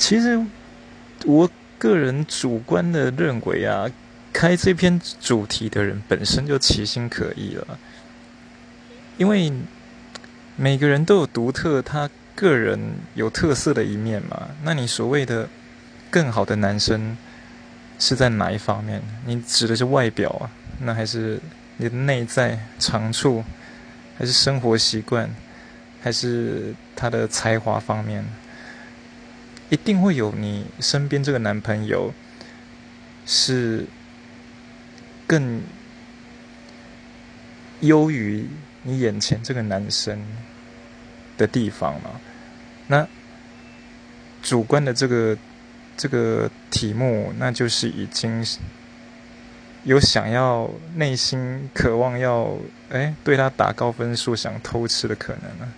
其实我个人主观的认为啊，开这篇主题的人本身就其心可疑了，因为每个人都有独特他个人有特色的一面嘛。那你所谓的更好的男生是在哪一方面？你指的是外表啊？那还是你的内在长处？还是生活习惯？还是他的才华方面，一定会有你身边这个男朋友是更优于你眼前这个男生的地方嘛？那主观的这个这个题目，那就是已经有想要内心渴望要哎对他打高分数、想偷吃的可能了。